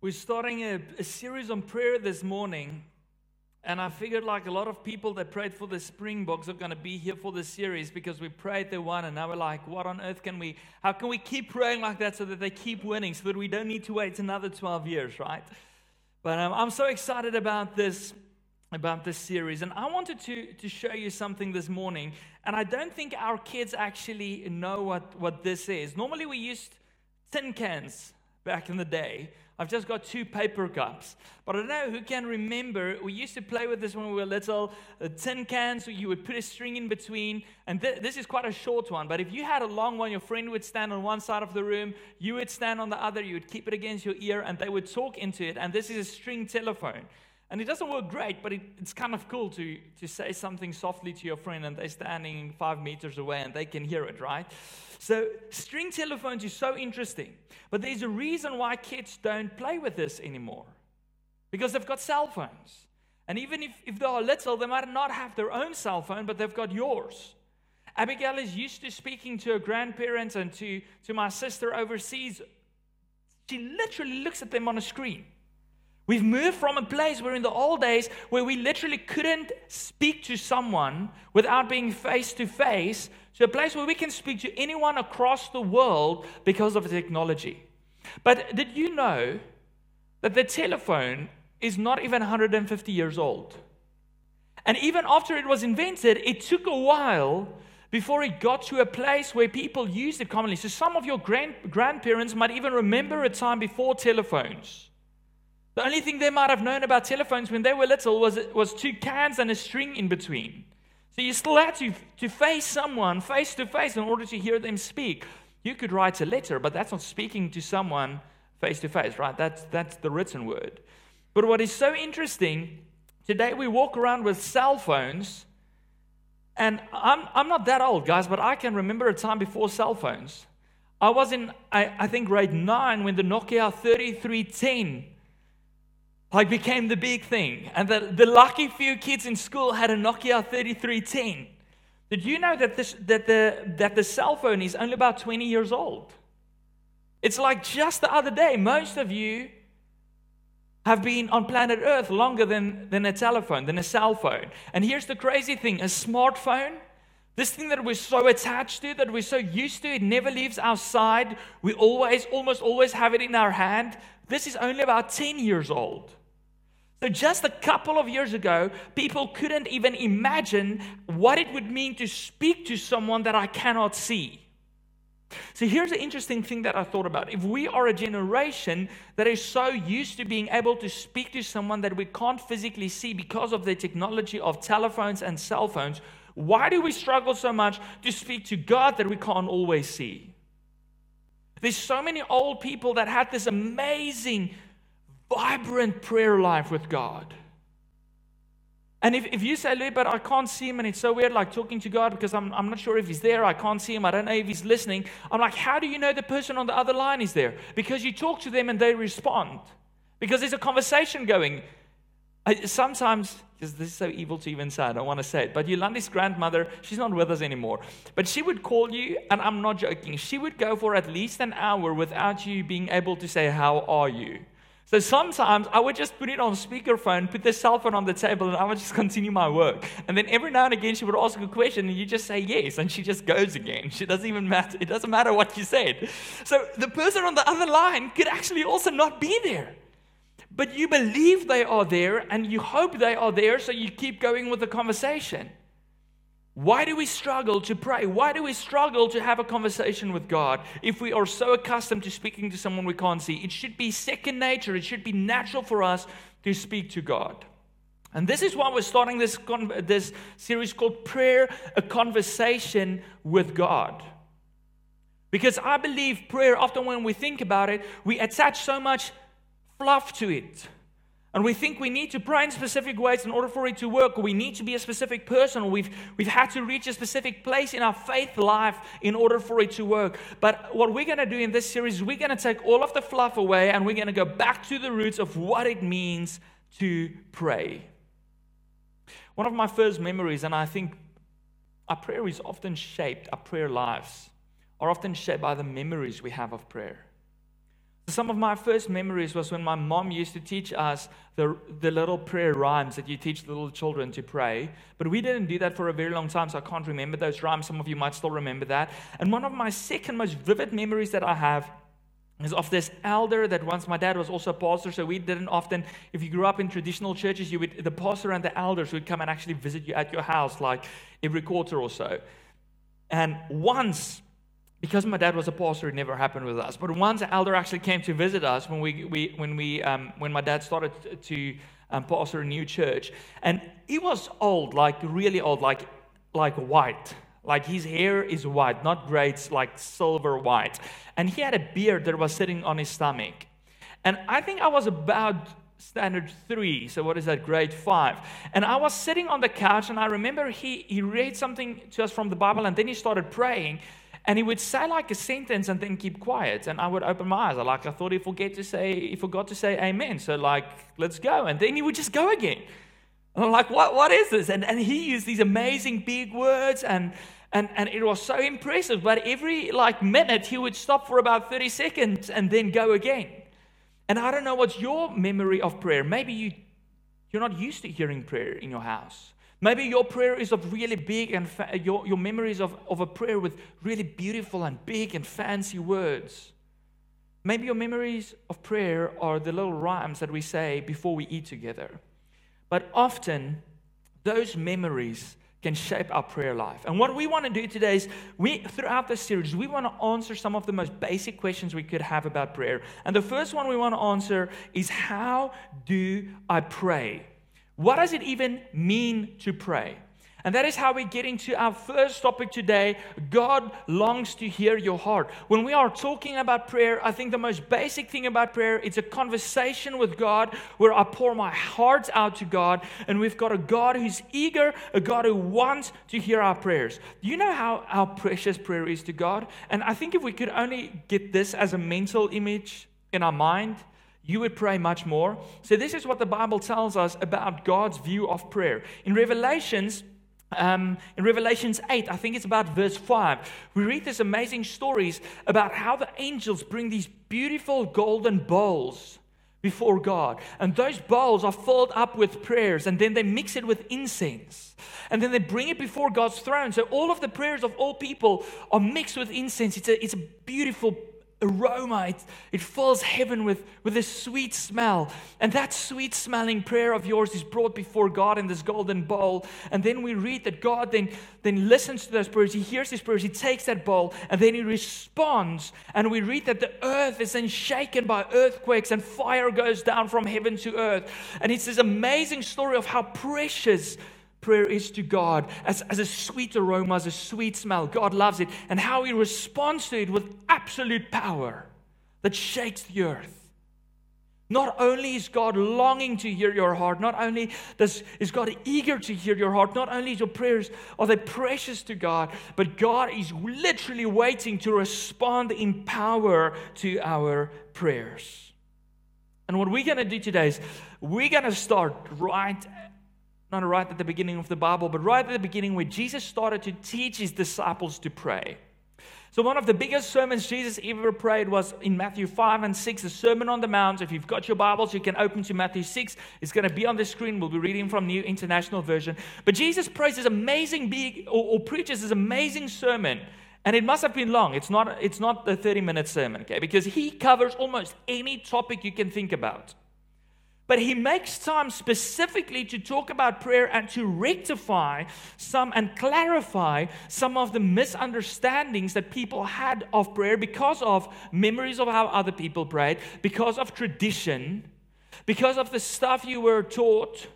We're starting a, a, series on prayer this morning, and I figured like a lot of people that prayed for the Springboks are going to be here for this series because we prayed they won, and now we're like, what on earth can we, how can we keep praying like that so that they keep winning, so that we don't need to wait another 12 years, right? But um, I'm so excited about this, about this series, and I wanted to, to show you something this morning, and I don't think our kids actually know what, what this is. Normally we used tin cans back in the day I've just got two paper cups. But I don't know who can remember, we used to play with this when we were little, the tin cans, so you would put a string in between. And th- this is quite a short one, but if you had a long one, your friend would stand on one side of the room, you would stand on the other, you would keep it against your ear, and they would talk into it. And this is a string telephone. And it doesn't work great, but it, it's kind of cool to, to say something softly to your friend and they're standing five meters away and they can hear it, right? So, string telephones is so interesting. But there's a reason why kids don't play with this anymore because they've got cell phones. And even if, if they are little, they might not have their own cell phone, but they've got yours. Abigail is used to speaking to her grandparents and to, to my sister overseas. She literally looks at them on a screen. We've moved from a place where in the old days where we literally couldn't speak to someone without being face to face to a place where we can speak to anyone across the world because of technology. But did you know that the telephone is not even 150 years old? And even after it was invented, it took a while before it got to a place where people used it commonly. So some of your grand- grandparents might even remember a time before telephones the only thing they might have known about telephones when they were little was, was two cans and a string in between. So you still had to, to face someone face to face in order to hear them speak. You could write a letter, but that's not speaking to someone face to face, right? That's, that's the written word. But what is so interesting, today we walk around with cell phones, and I'm, I'm not that old, guys, but I can remember a time before cell phones. I was in, I, I think, grade 9 when the Nokia 3310 like became the big thing. And the, the lucky few kids in school had a Nokia 3310. Did you know that, this, that, the, that the cell phone is only about 20 years old? It's like just the other day, most of you have been on planet Earth longer than, than a telephone, than a cell phone. And here's the crazy thing a smartphone, this thing that we're so attached to, that we're so used to, it never leaves our side. We always, almost always have it in our hand. This is only about 10 years old. So, just a couple of years ago, people couldn't even imagine what it would mean to speak to someone that I cannot see. So, here's the interesting thing that I thought about. If we are a generation that is so used to being able to speak to someone that we can't physically see because of the technology of telephones and cell phones, why do we struggle so much to speak to God that we can't always see? There's so many old people that had this amazing vibrant prayer life with God. And if, if you say, but I can't see him and it's so weird, like talking to God because I'm, I'm not sure if he's there, I can't see him, I don't know if he's listening. I'm like, how do you know the person on the other line is there? Because you talk to them and they respond. Because there's a conversation going. I, sometimes, because this is so evil to even say, I don't want to say it, but Yolandi's grandmother, she's not with us anymore. But she would call you, and I'm not joking, she would go for at least an hour without you being able to say, How are you? So sometimes I would just put it on speakerphone, put the cell phone on the table, and I would just continue my work. And then every now and again she would ask a question, and you just say yes, and she just goes again. She doesn't even matter. It doesn't matter what you said. So the person on the other line could actually also not be there. But you believe they are there, and you hope they are there, so you keep going with the conversation. Why do we struggle to pray? Why do we struggle to have a conversation with God if we are so accustomed to speaking to someone we can't see? It should be second nature, it should be natural for us to speak to God. And this is why we're starting this, this series called Prayer, a Conversation with God. Because I believe prayer, often when we think about it, we attach so much fluff to it. And we think we need to pray in specific ways in order for it to work, or we need to be a specific person, or we've, we've had to reach a specific place in our faith life in order for it to work. But what we're going to do in this series is we're going to take all of the fluff away and we're going to go back to the roots of what it means to pray. One of my first memories, and I think our prayer is often shaped, our prayer lives are often shaped by the memories we have of prayer. Some of my first memories was when my mom used to teach us the, the little prayer rhymes that you teach little children to pray. But we didn't do that for a very long time, so I can't remember those rhymes. Some of you might still remember that. And one of my second most vivid memories that I have is of this elder that once my dad was also a pastor, so we didn't often, if you grew up in traditional churches, you would the pastor and the elders would come and actually visit you at your house like every quarter or so. And once because my dad was a pastor, it never happened with us. But once an elder actually came to visit us when we, we when we um, when my dad started to um, pastor a new church, and he was old, like really old, like like white. Like his hair is white, not gray, it's like silver white. And he had a beard that was sitting on his stomach. And I think I was about standard three. So what is that? Grade five. And I was sitting on the couch and I remember he, he read something to us from the Bible and then he started praying. And he would say like a sentence and then keep quiet. And I would open my eyes. I like I thought he forget to say he forgot to say amen. So like let's go. And then he would just go again. And I'm like, what what is this? And and he used these amazing big words and and, and it was so impressive. But every like minute he would stop for about 30 seconds and then go again. And I don't know what's your memory of prayer. Maybe you you're not used to hearing prayer in your house. Maybe your prayer is of really big and fa- your, your memories of, of a prayer with really beautiful and big and fancy words. Maybe your memories of prayer are the little rhymes that we say before we eat together. But often, those memories can shape our prayer life. And what we want to do today is we throughout this series we want to answer some of the most basic questions we could have about prayer. And the first one we want to answer is how do I pray? What does it even mean to pray? And that is how we get into our first topic today. God longs to hear your heart. When we are talking about prayer, I think the most basic thing about prayer it's a conversation with God where I pour my heart out to God, and we've got a God who's eager, a God who wants to hear our prayers. Do you know how how precious prayer is to God? And I think if we could only get this as a mental image in our mind, you would pray much more. So, this is what the Bible tells us about God's view of prayer. In Revelations, um, in Revelations 8, I think it's about verse 5, we read these amazing stories about how the angels bring these beautiful golden bowls before God. And those bowls are filled up with prayers, and then they mix it with incense. And then they bring it before God's throne. So all of the prayers of all people are mixed with incense. It's a, it's a beautiful aroma. It, it fills heaven with, with a sweet smell. And that sweet smelling prayer of yours is brought before God in this golden bowl. And then we read that God then, then listens to those prayers. He hears his prayers. He takes that bowl and then he responds. And we read that the earth is then shaken by earthquakes and fire goes down from heaven to earth. And it's this amazing story of how precious prayer is to God as, as a sweet aroma, as a sweet smell. God loves it. And how He responds to it with absolute power that shakes the earth. Not only is God longing to hear your heart, not only does, is God eager to hear your heart, not only is your prayers are they precious to God, but God is literally waiting to respond in power to our prayers. And what we're going to do today is we're going to start right not right at the beginning of the Bible, but right at the beginning where Jesus started to teach his disciples to pray. So, one of the biggest sermons Jesus ever prayed was in Matthew 5 and 6, the Sermon on the Mount. If you've got your Bibles, you can open to Matthew 6. It's going to be on the screen. We'll be reading from New International Version. But Jesus prays this amazing big, or, or preaches this amazing sermon. And it must have been long. It's not, it's not the 30 minute sermon, okay? Because he covers almost any topic you can think about. But he makes time specifically to talk about prayer and to rectify some and clarify some of the misunderstandings that people had of prayer because of memories of how other people prayed, because of tradition, because of the stuff you were taught.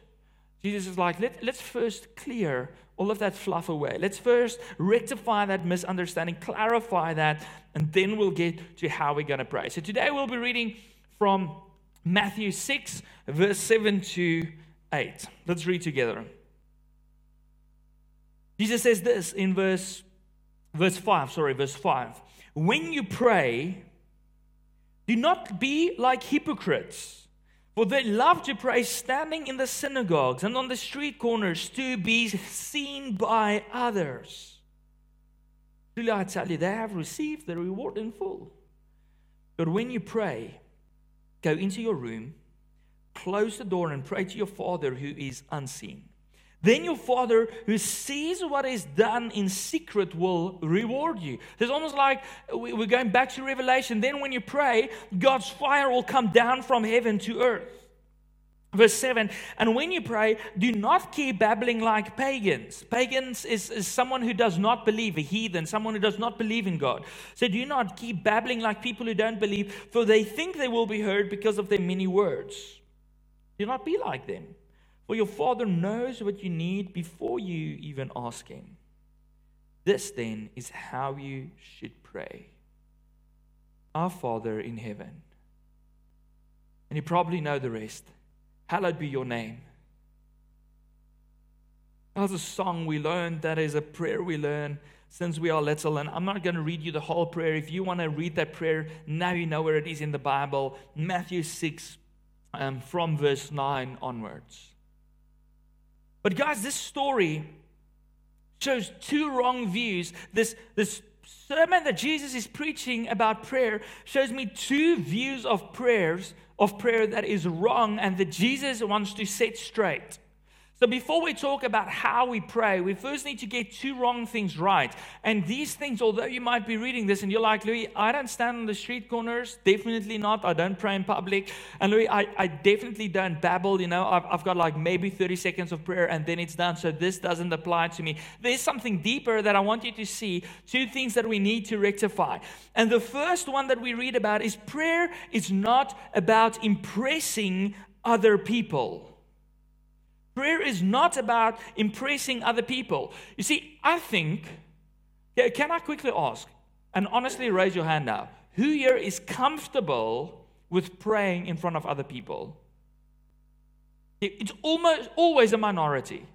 Jesus is like, Let, let's first clear all of that fluff away. Let's first rectify that misunderstanding, clarify that, and then we'll get to how we're going to pray. So today we'll be reading from Matthew 6, verse 7 to 8. Let's read together. Jesus says this in verse, verse 5, sorry, verse 5. When you pray, do not be like hypocrites, for they love to pray standing in the synagogues and on the street corners to be seen by others. Truly, I tell you, they have received the reward in full. But when you pray, go into your room, close the door, and pray to your Father who is unseen. Then your Father who sees what is done in secret will reward you. It's almost like we're going back to Revelation. Then when you pray, God's fire will come down from heaven to earth. Verse 7 And when you pray, do not keep babbling like pagans. Pagans is, is, someone who does not believe, a heathen, someone who does not believe in God. So do not keep babbling like people who don't believe, for they think they will be heard because of their many words. Do not be like them, for your Father knows what you need before you even ask Him. This then is how you should pray Our Father in heaven. And you probably know the rest. Hallowed be your name. That's a song we learned. That is a prayer we learn since we are little. And I'm not going to read you the whole prayer. If you want to read that prayer, now you know where it is in the Bible Matthew 6, um, from verse 9 onwards. But, guys, this story shows two wrong views. This, this sermon that Jesus is preaching about prayer shows me two views of prayers of prayer that is wrong and that Jesus wants to set straight. So, before we talk about how we pray, we first need to get two wrong things right. And these things, although you might be reading this and you're like, Louis, I don't stand on the street corners. Definitely not. I don't pray in public. And Louis, I, I definitely don't babble. You know, I've, I've got like maybe 30 seconds of prayer and then it's done. So, this doesn't apply to me. There's something deeper that I want you to see. Two things that we need to rectify. And the first one that we read about is prayer is not about impressing other people. Prayer is not about impressing other people. You see, I think, can I quickly ask, and honestly raise your hand now, who here is comfortable with praying in front of other people? It's almost always a minority.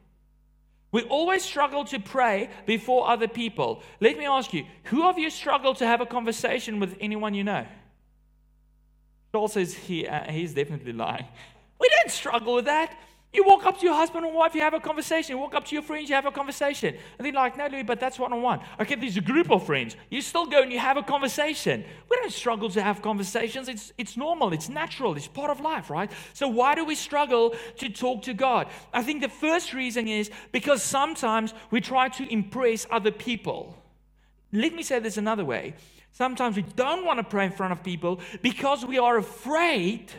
We always struggle to pray before other people. Let me ask you, who of you struggle to have a conversation with anyone you know? Joel says he, uh, he's definitely lying. We don't struggle with that. You walk up to your husband or wife, you have a conversation. You walk up to your friends, you have a conversation. And they're like, no, Louis, but that's one on one. Okay, there's a group of friends. You still go and you have a conversation. We don't struggle to have conversations. It's, it's normal, it's natural, it's part of life, right? So why do we struggle to talk to God? I think the first reason is because sometimes we try to impress other people. Let me say this another way. Sometimes we don't want to pray in front of people because we are afraid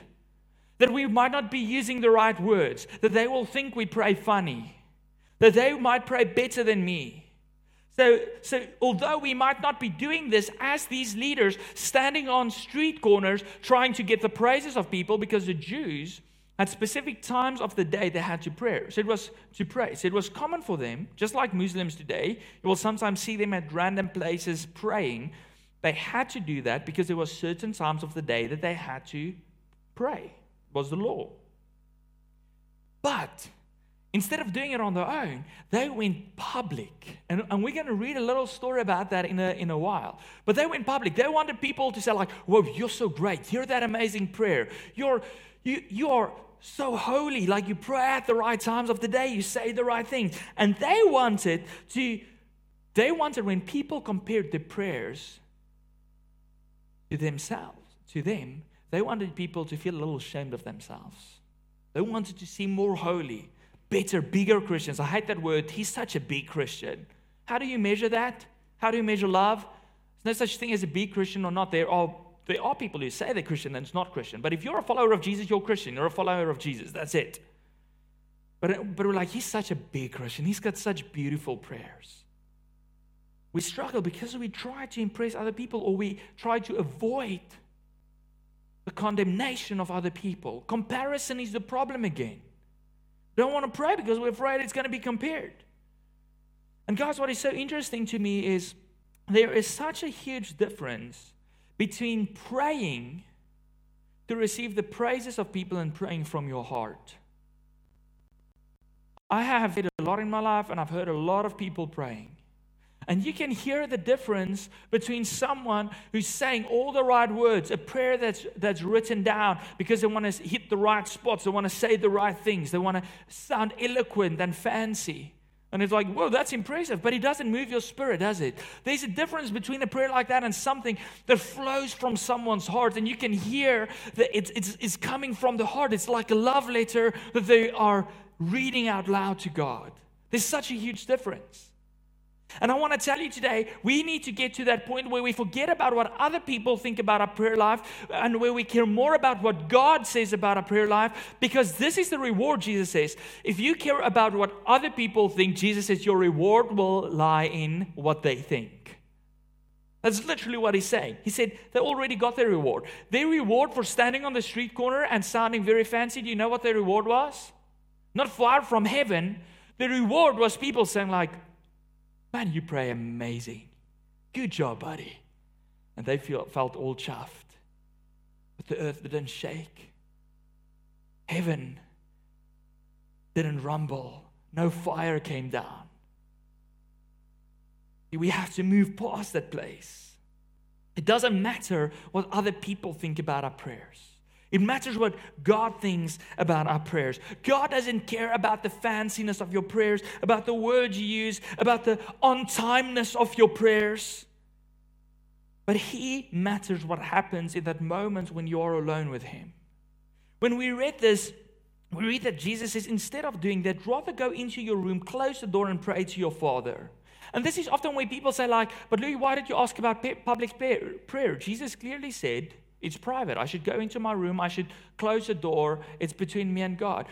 that we might not be using the right words, that they will think we pray funny, that they might pray better than me. So, so, although we might not be doing this as these leaders standing on street corners trying to get the praises of people, because the Jews at specific times of the day they had to pray. So it was to pray. So it was common for them, just like Muslims today. You will sometimes see them at random places praying. They had to do that because there were certain times of the day that they had to pray was the law. But instead of doing it on their own, they went public. And, and we're going to read a little story about that in a, in a while. But they went public. They wanted people to say, like, whoa, you're so great. Hear that amazing prayer. You're, you, you are so holy. Like you pray at the right times of the day. You say the right things. And they wanted to, they wanted when people compared their prayers to themselves, to them, they wanted people to feel a little ashamed of themselves. They wanted to seem more holy, better, bigger Christians. I hate that word. He's such a big Christian. How do you measure that? How do you measure love? There's no such thing as a big Christian or not. There are, there are people who say they're Christian and it's not Christian. But if you're a follower of Jesus, you're Christian. You're a follower of Jesus. That's it. But, but we're like, he's such a big Christian. He's got such beautiful prayers. We struggle because we try to impress other people or we try to avoid the condemnation of other people. Comparison is the problem again. Don't want to pray because we're afraid it's going to be compared. And guys, what is so interesting to me is there is such a huge difference between praying to receive the praises of people and praying from your heart. I have heard a lot in my life, and I've heard a lot of people praying. And you can hear the difference between someone who's saying all the right words, a prayer that's, that's written down because they want to hit the right spots, they want to say the right things, they want to sound eloquent and fancy. And it's like, whoa, that's impressive, but it doesn't move your spirit, does it? There's a difference between a prayer like that and something that flows from someone's heart, and you can hear that it's, it's, it's coming from the heart. It's like a love letter that they are reading out loud to God. There's such a huge difference. And I want to tell you today, we need to get to that point where we forget about what other people think about our prayer life and where we care more about what God says about our prayer life because this is the reward, Jesus says. If you care about what other people think, Jesus says your reward will lie in what they think. That's literally what he's saying. He said they already got their reward. Their reward for standing on the street corner and sounding very fancy, do you know what their reward was? Not far from heaven. The reward was people saying, like, Man, you pray amazing. Good job, buddy. And they feel, felt all chuffed. But the earth didn't shake. Heaven didn't rumble. No fire came down. We have to move past that place. It doesn't matter what other people think about our prayers. It matters what God thinks about our prayers. God doesn't care about the fanciness of your prayers, about the words you use, about the on timeness of your prayers. But He matters what happens in that moment when you are alone with Him. When we read this, we read that Jesus says, instead of doing that, rather go into your room, close the door, and pray to your Father. And this is often where people say, like, but Louis, why did you ask about public prayer? Jesus clearly said, it's private. I should go into my room. I should close the door. It's between me and God.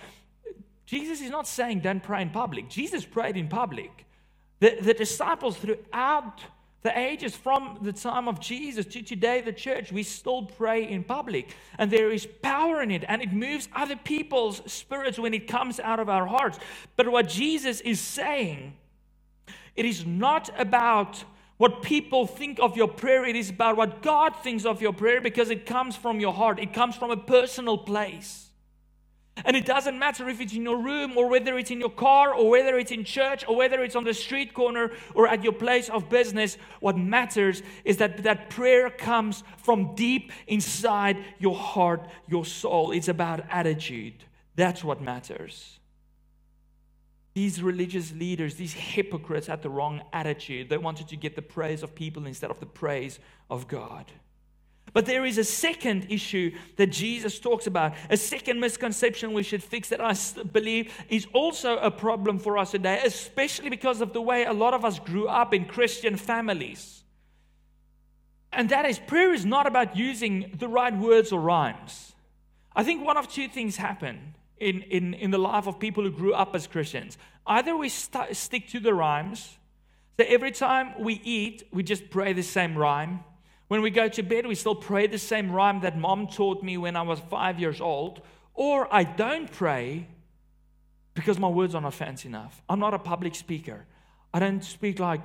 Jesus is not saying don't pray in public. Jesus prayed in public. The, the disciples throughout the ages, from the time of Jesus to today, the church, we still pray in public. And there is power in it, and it moves other people's spirits when it comes out of our hearts. But what Jesus is saying, it is not about what people think of your prayer. It is about what God thinks of your prayer because it comes from your heart, it comes from a personal place. And it doesn't matter if it's in your room or whether it's in your car or whether it's in church or whether it's on the street corner or at your place of business. What matters is that that prayer comes from deep inside your heart, your soul. It's about attitude. That's what matters. These religious leaders, these hypocrites, had the wrong attitude. They wanted to get the praise of people instead of the praise of God. But there is a second issue that Jesus talks about, a second misconception we should fix that I believe is also a problem for us today, especially because of the way a lot of us grew up in Christian families. And that is, prayer is not about using the right words or rhymes. I think one of two things happen in, in, in the life of people who grew up as Christians. Either we st- stick to the rhymes, so every time we eat, we just pray the same rhyme. When we go to bed, we still pray the same rhyme that mom taught me when I was five years old. Or I don't pray because my words are not fancy enough. I'm not a public speaker. I don't speak like,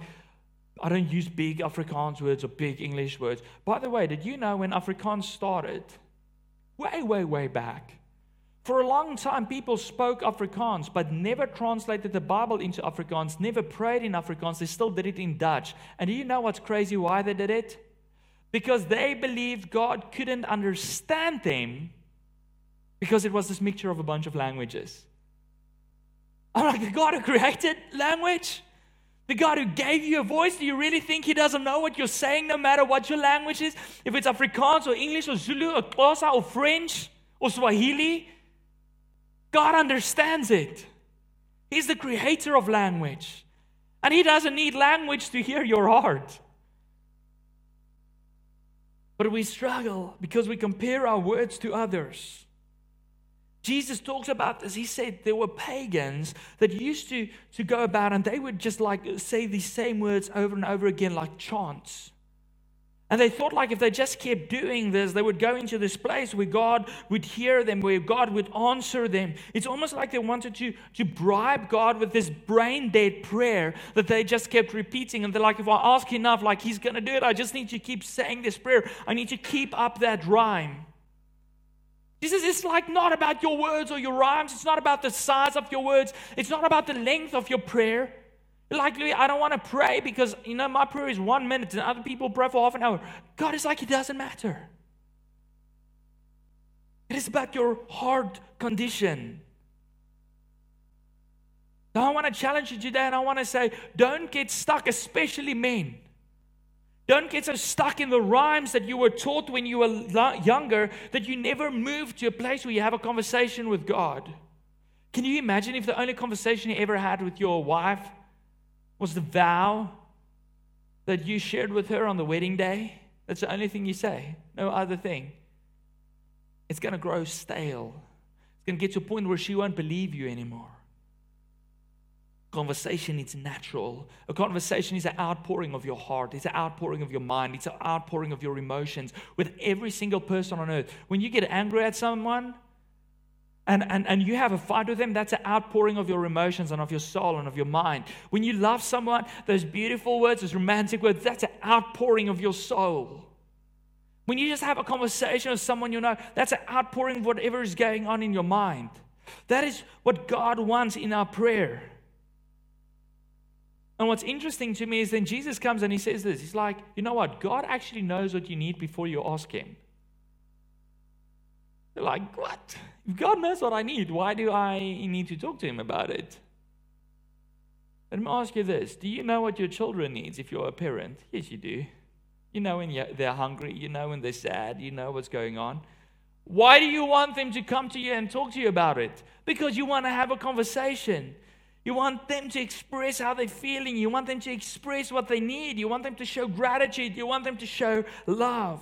I don't use big Afrikaans words or big English words. By the way, did you know when Afrikaans started, way, way, way back, for a long time, people spoke Afrikaans, but never translated the Bible into Afrikaans, never prayed in Afrikaans. They still did it in Dutch. And do you know what's crazy why they did it? Because they believed God couldn't understand them because it was this mixture of a bunch of languages. I'm like, the God who created language? The God who gave you a voice, do you really think He doesn't know what you're saying no matter what your language is? If it's Afrikaans or English or Zulu or Xhosa or French or Swahili? God understands it. He's the creator of language. And He doesn't need language to hear your heart. But we struggle because we compare our words to others. Jesus talks about this. He said there were pagans that used to, to go about and they would just like say these same words over and over again, like chants. And they thought, like, if they just kept doing this, they would go into this place where God would hear them, where God would answer them. It's almost like they wanted to, to bribe God with this brain dead prayer that they just kept repeating. And they're like, if I ask enough, like, He's going to do it, I just need to keep saying this prayer. I need to keep up that rhyme. Jesus, it's like not about your words or your rhymes. It's not about the size of your words. It's not about the length of your prayer. Like, I don't want to pray because, you know, my prayer is one minute and other people pray for half an hour. God is like, it doesn't matter. It is about your heart condition. So I want to challenge you today and I want to say, don't get stuck, especially men. Don't get so stuck in the rhymes that you were taught when you were younger that you never move to a place where you have a conversation with God. Can you imagine if the only conversation you ever had with your wife was the vow that you shared with her on the wedding day? That's the only thing you say, no other thing. It's going to grow stale. It's going to get to a point where she won't believe you anymore. Conversation is natural. A conversation is an outpouring of your heart. It's an outpouring of your mind. It's an outpouring of your emotions with every single person on earth. When you get angry at someone and, and, and you have a fight with them, that's an outpouring of your emotions and of your soul and of your mind. When you love someone, those beautiful words, those romantic words, that's an outpouring of your soul. When you just have a conversation with someone you know, that's an outpouring of whatever is going on in your mind. That is what God wants in our prayer. And what's interesting to me is then Jesus comes and he says this He's like, you know what? God actually knows what you need before you ask Him. They're like, what? If God knows what I need, why do I need to talk to Him about it? Let me ask you this Do you know what your children needs if you're a parent? Yes, you do. You know when they're hungry, you know when they're sad, you know what's going on. Why do you want them to come to you and talk to you about it? Because you want to have a conversation. You want them to express how they're feeling. You want them to express what they need. You want them to show gratitude. You want them to show love.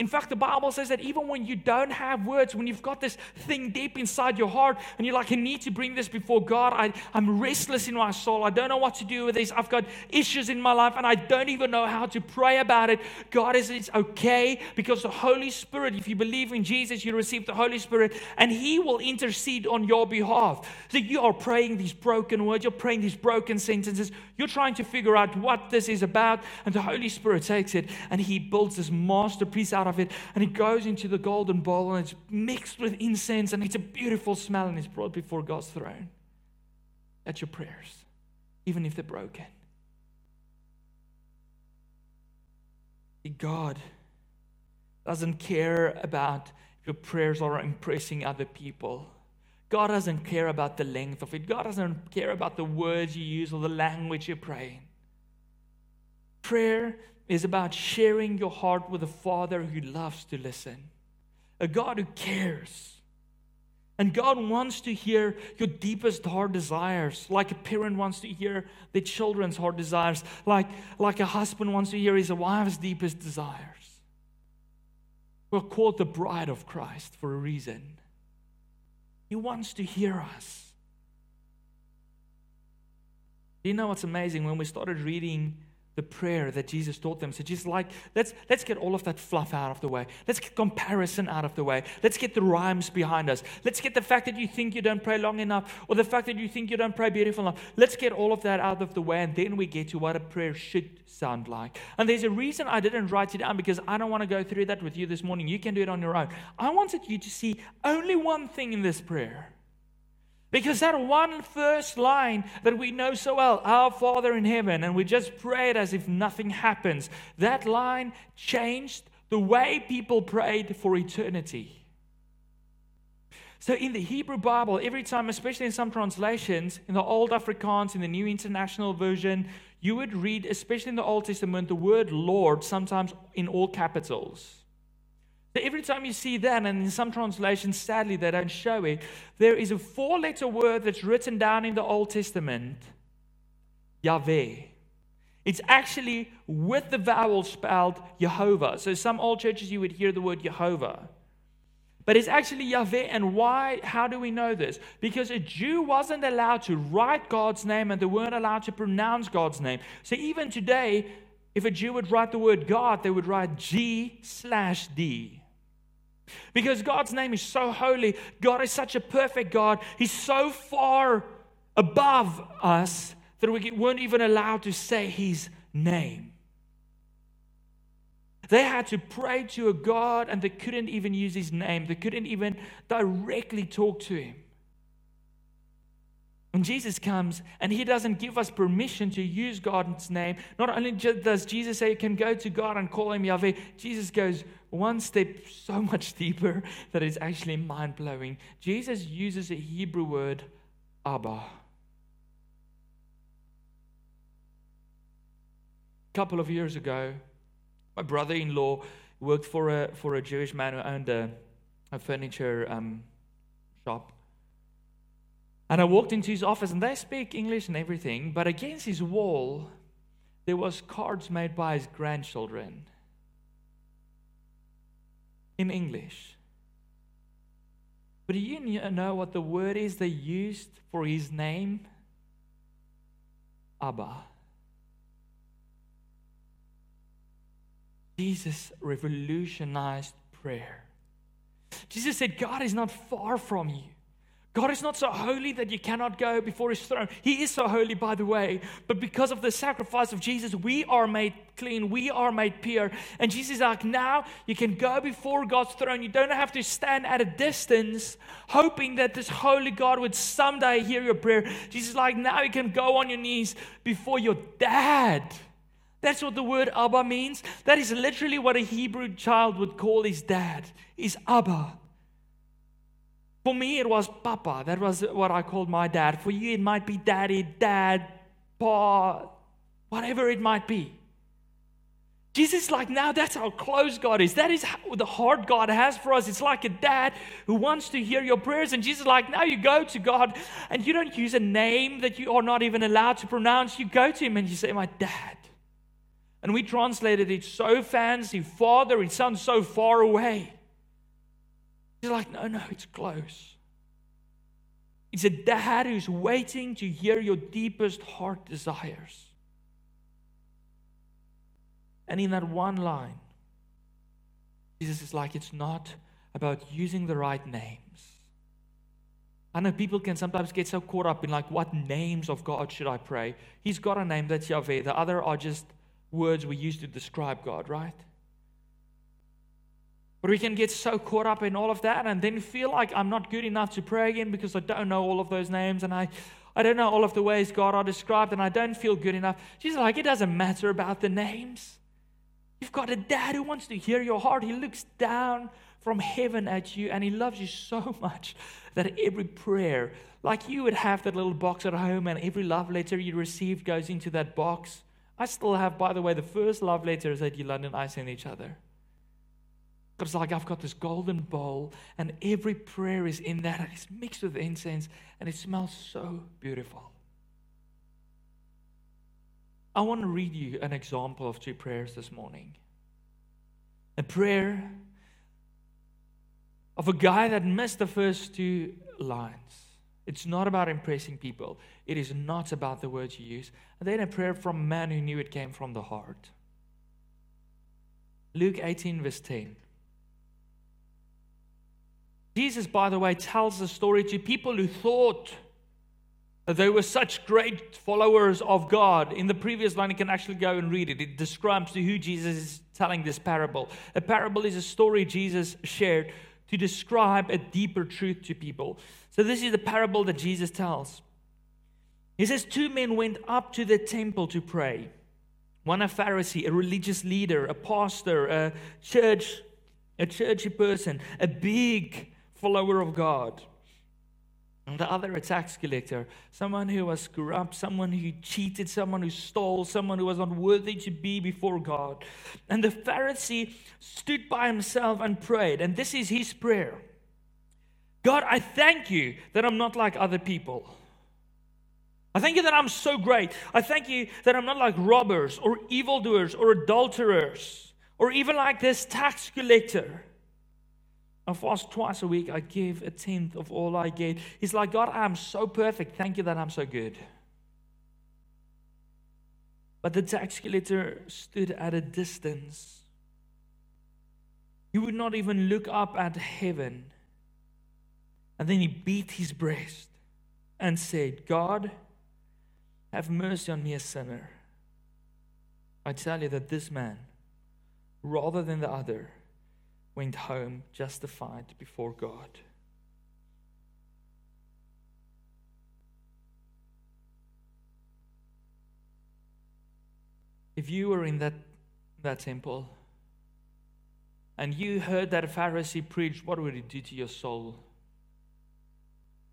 In fact, the Bible says that even when you don't have words, when you've got this thing deep inside your heart and you're like, I need to bring this before God, I, I'm restless in my soul. I don't know what to do with this. I've got issues in my life and I don't even know how to pray about it. God is it's okay because the Holy Spirit, if you believe in Jesus, you receive the Holy Spirit and He will intercede on your behalf. So you are praying these broken words, you're praying these broken sentences, you're trying to figure out what this is about, and the Holy Spirit takes it and He builds this masterpiece out of of it and it goes into the golden bowl and it's mixed with incense and it's a beautiful smell and it's brought before God's throne. That's your prayers, even if they're broken. God doesn't care about if your prayers are impressing other people. God doesn't care about the length of it. God doesn't care about the words you use or the language you pray in. Prayer is about sharing your heart with a father who loves to listen, a God who cares. And God wants to hear your deepest heart desires, like a parent wants to hear their children's heart desires, like, like a husband wants to hear his wife's deepest desires. We're called the bride of Christ for a reason. He wants to hear us. Do you know what's amazing? When we started reading the prayer that Jesus taught them. So just like let's let's get all of that fluff out of the way. Let's get comparison out of the way. Let's get the rhymes behind us. Let's get the fact that you think you don't pray long enough or the fact that you think you don't pray beautiful enough. Let's get all of that out of the way and then we get to what a prayer should sound like. And there's a reason I didn't write it down because I don't want to go through that with you this morning. You can do it on your own. I wanted you to see only one thing in this prayer. Because that one first line that we know so well, Our Father in heaven, and we just prayed as if nothing happens, that line changed the way people prayed for eternity. So in the Hebrew Bible, every time, especially in some translations, in the Old Afrikaans, in the New International Version, you would read, especially in the Old Testament, the word Lord sometimes in all capitals. Every time you see that, and in some translations, sadly, they don't show it, there is a four letter word that's written down in the Old Testament Yahweh. It's actually with the vowel spelled Jehovah. So some old churches you would hear the word Jehovah. But it's actually Yahweh. And why? How do we know this? Because a Jew wasn't allowed to write God's name and they weren't allowed to pronounce God's name. So even today, if a Jew would write the word God, they would write G slash D. Because God's name is so holy. God is such a perfect God. He's so far above us that we weren't even allowed to say his name. They had to pray to a God and they couldn't even use his name, they couldn't even directly talk to him. When Jesus comes and he doesn't give us permission to use God's name, not only does Jesus say you can go to God and call him Yahweh, Jesus goes one step so much deeper that it's actually mind blowing. Jesus uses a Hebrew word, Abba. A couple of years ago, my brother in law worked for a, for a Jewish man who owned a, a furniture um, shop. And I walked into his office, and they speak English and everything, but against his wall, there was cards made by his grandchildren in English. But do you know what the word is they used for his name? Abba. Jesus revolutionized prayer. Jesus said, God is not far from you. God is not so holy that you cannot go before his throne. He is so holy, by the way. But because of the sacrifice of Jesus, we are made clean. We are made pure. And Jesus is like, now you can go before God's throne. You don't have to stand at a distance hoping that this holy God would someday hear your prayer. Jesus is like, now you can go on your knees before your dad. That's what the word Abba means. That is literally what a Hebrew child would call his dad, is Abba. For me, it was Papa. That was what I called my dad. For you, it might be Daddy, Dad, Pa, whatever it might be. Jesus like, now that's how close God is. That is the heart God has for us. It's like a dad who wants to hear your prayers. And Jesus like, now you go to God and you don't use a name that you are not even allowed to pronounce. You go to Him and you say, My dad. And we translated it so fancy, Father, it sounds so far away. He's like, no, no, it's close. It's a dad who's waiting to hear your deepest heart desires. And in that one line, Jesus is like, it's not about using the right names. I know people can sometimes get so caught up in like, what names of God should I pray? He's got a name that's Yahweh. The other are just words we use to describe God, right? But we can get so caught up in all of that and then feel like I'm not good enough to pray again because I don't know all of those names and I, I don't know all of the ways God are described and I don't feel good enough. She's like, it doesn't matter about the names. You've got a dad who wants to hear your heart. He looks down from heaven at you and he loves you so much that every prayer, like you would have that little box at home and every love letter you received goes into that box. I still have, by the way, the first love letters that Yolandi I send each other. It's like I've got this golden bowl, and every prayer is in that, and it's mixed with incense, and it smells so beautiful. I want to read you an example of two prayers this morning. A prayer of a guy that missed the first two lines. It's not about impressing people, it is not about the words you use. And then a prayer from a man who knew it came from the heart. Luke 18, verse 10. Jesus, by the way, tells the story to people who thought that they were such great followers of God. In the previous line, you can actually go and read it. It describes to who Jesus is telling this parable. A parable is a story Jesus shared to describe a deeper truth to people. So, this is the parable that Jesus tells. He says, Two men went up to the temple to pray. One a Pharisee, a religious leader, a pastor, a church, a churchy person, a big follower of God. And the other a tax collector, someone who was corrupt, someone who cheated, someone who stole, someone who was unworthy to be before God. And the Pharisee stood by himself and prayed. And this is his prayer God, I thank you that I'm not like other people. I thank you that I'm so great. I thank you that I'm not like robbers or evildoers or adulterers or even like this tax collector. I fast twice a week. I give a tenth of all I get. He's like, God, I'm so perfect. Thank you that I'm so good. But the tax collector stood at a distance. He would not even look up at heaven. And then he beat his breast and said, God, have mercy on me, a sinner. I tell you that this man, rather than the other, went home justified before God. If you were in that, that temple and you heard that Pharisee preach, what would it do to your soul?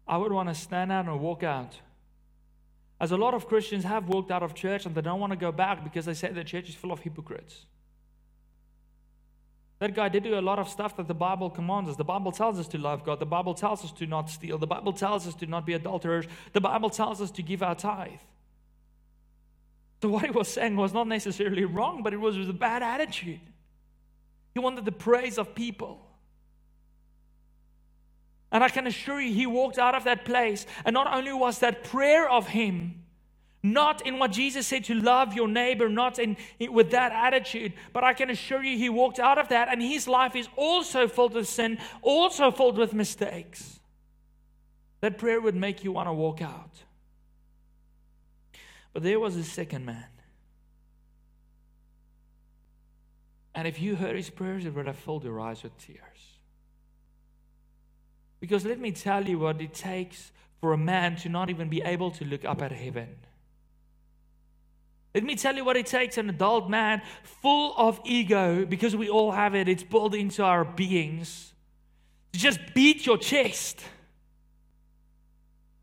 I would want to stand out and walk out. As a lot of Christians have walked out of church and they don't want to go back because they say the church is full of hypocrites. That guy did do a lot of stuff that the Bible commands us. The Bible tells us to love God. The Bible tells us to not steal. The Bible tells us to not be adulterers. The Bible tells us to give our tithe. So, what he was saying was not necessarily wrong, but it was with a bad attitude. He wanted the praise of people. And I can assure you, he walked out of that place. And not only was that prayer of him, not in what Jesus said to love your neighbor, not in, in, with that attitude, but I can assure you he walked out of that and his life is also filled with sin, also filled with mistakes. That prayer would make you want to walk out. But there was a second man. And if you heard his prayers, it would have filled your eyes with tears. Because let me tell you what it takes for a man to not even be able to look up at heaven. Let me tell you what it takes an adult man full of ego, because we all have it, it's built into our beings, to just beat your chest.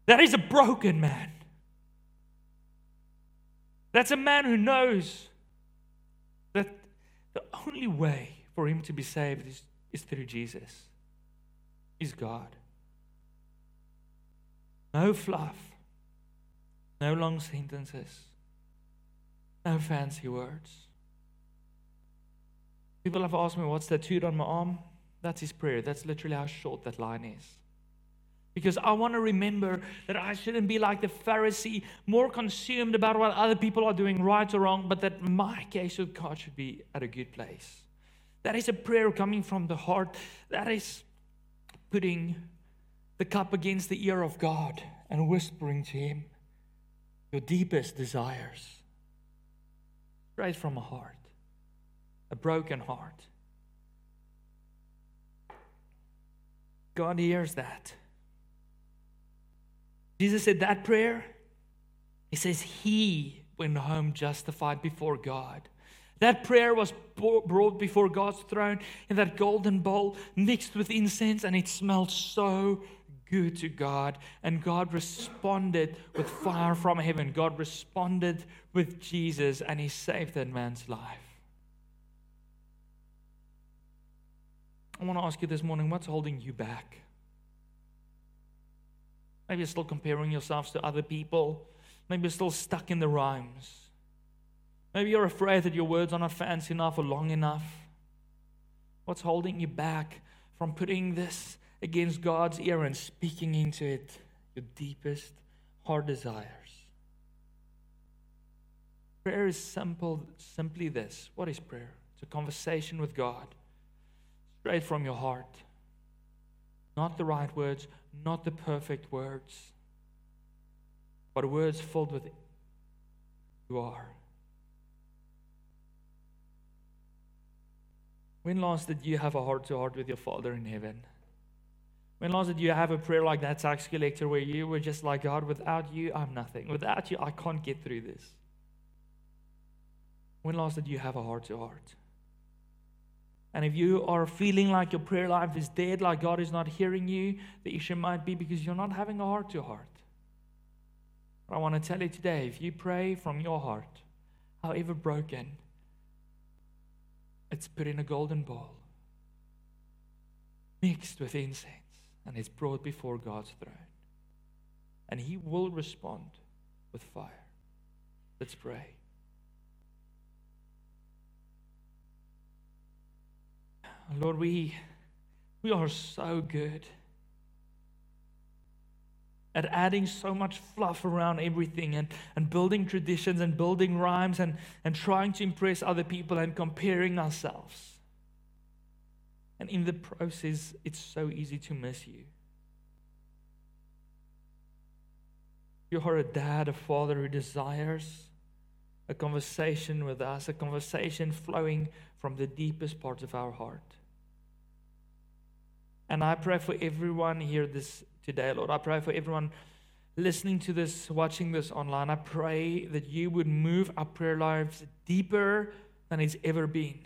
That is a broken man. That's a man who knows that the only way for him to be saved is, is through Jesus is God. No fluff, no long sentences, no fancy words. People have asked me, What's tattooed on my arm? That's his prayer. That's literally how short that line is. Because I want to remember that I shouldn't be like the Pharisee, more consumed about what other people are doing right or wrong, but that my case with God should be at a good place. That is a prayer coming from the heart. That is putting the cup against the ear of God and whispering to Him your deepest desires. Right from a heart, a broken heart. God hears that. Jesus said that prayer, He says, He went home justified before God. That prayer was brought before God's throne in that golden bowl mixed with incense, and it smelled so to God. And God responded with fire from heaven. God responded with Jesus, and He saved that man's life. I want to ask you this morning what's holding you back? Maybe you're still comparing yourselves to other people. Maybe you're still stuck in the rhymes. Maybe you're afraid that your words are not fancy enough or long enough. What's holding you back from putting this against God's ear and speaking into it your deepest heart desires? Prayer is simple, simply this. What is prayer? It's a conversation with God, straight from your heart. Not the right words, not the perfect words, but words filled with you are. When last did you have a heart to heart with your Father in heaven? When last did you have a prayer like that tax collector where you were just like, God, without you, I'm nothing. Without you, I can't get through this? When last did you have a heart to heart? And if you are feeling like your prayer life is dead, like God is not hearing you, the issue might be because you're not having a heart to heart. But I want to tell you today if you pray from your heart, however broken, it's put in a golden bowl, mixed with incense, and it's brought before God's throne. And He will respond with fire. Let's pray. Lord, we, we are so good at adding so much fluff around everything and, and building traditions and building rhymes and, and trying to impress other people and comparing ourselves. And in the process, it's so easy to miss you. You are a dad, a father who desires a conversation with us, a conversation flowing from the deepest parts of our heart. And I pray for everyone here this today, Lord. I pray for everyone listening to this, watching this online. I pray that you would move our prayer lives deeper than it's ever been.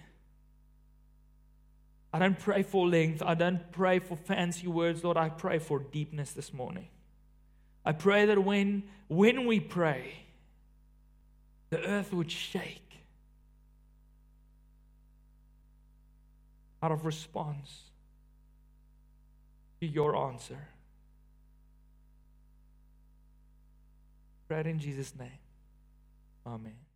I don't pray for length. I don't pray for fancy words, Lord. I pray for deepness this morning. I pray that when, when we pray, the earth would shake out of response to your answer. Pray in Jesus' name. Amen.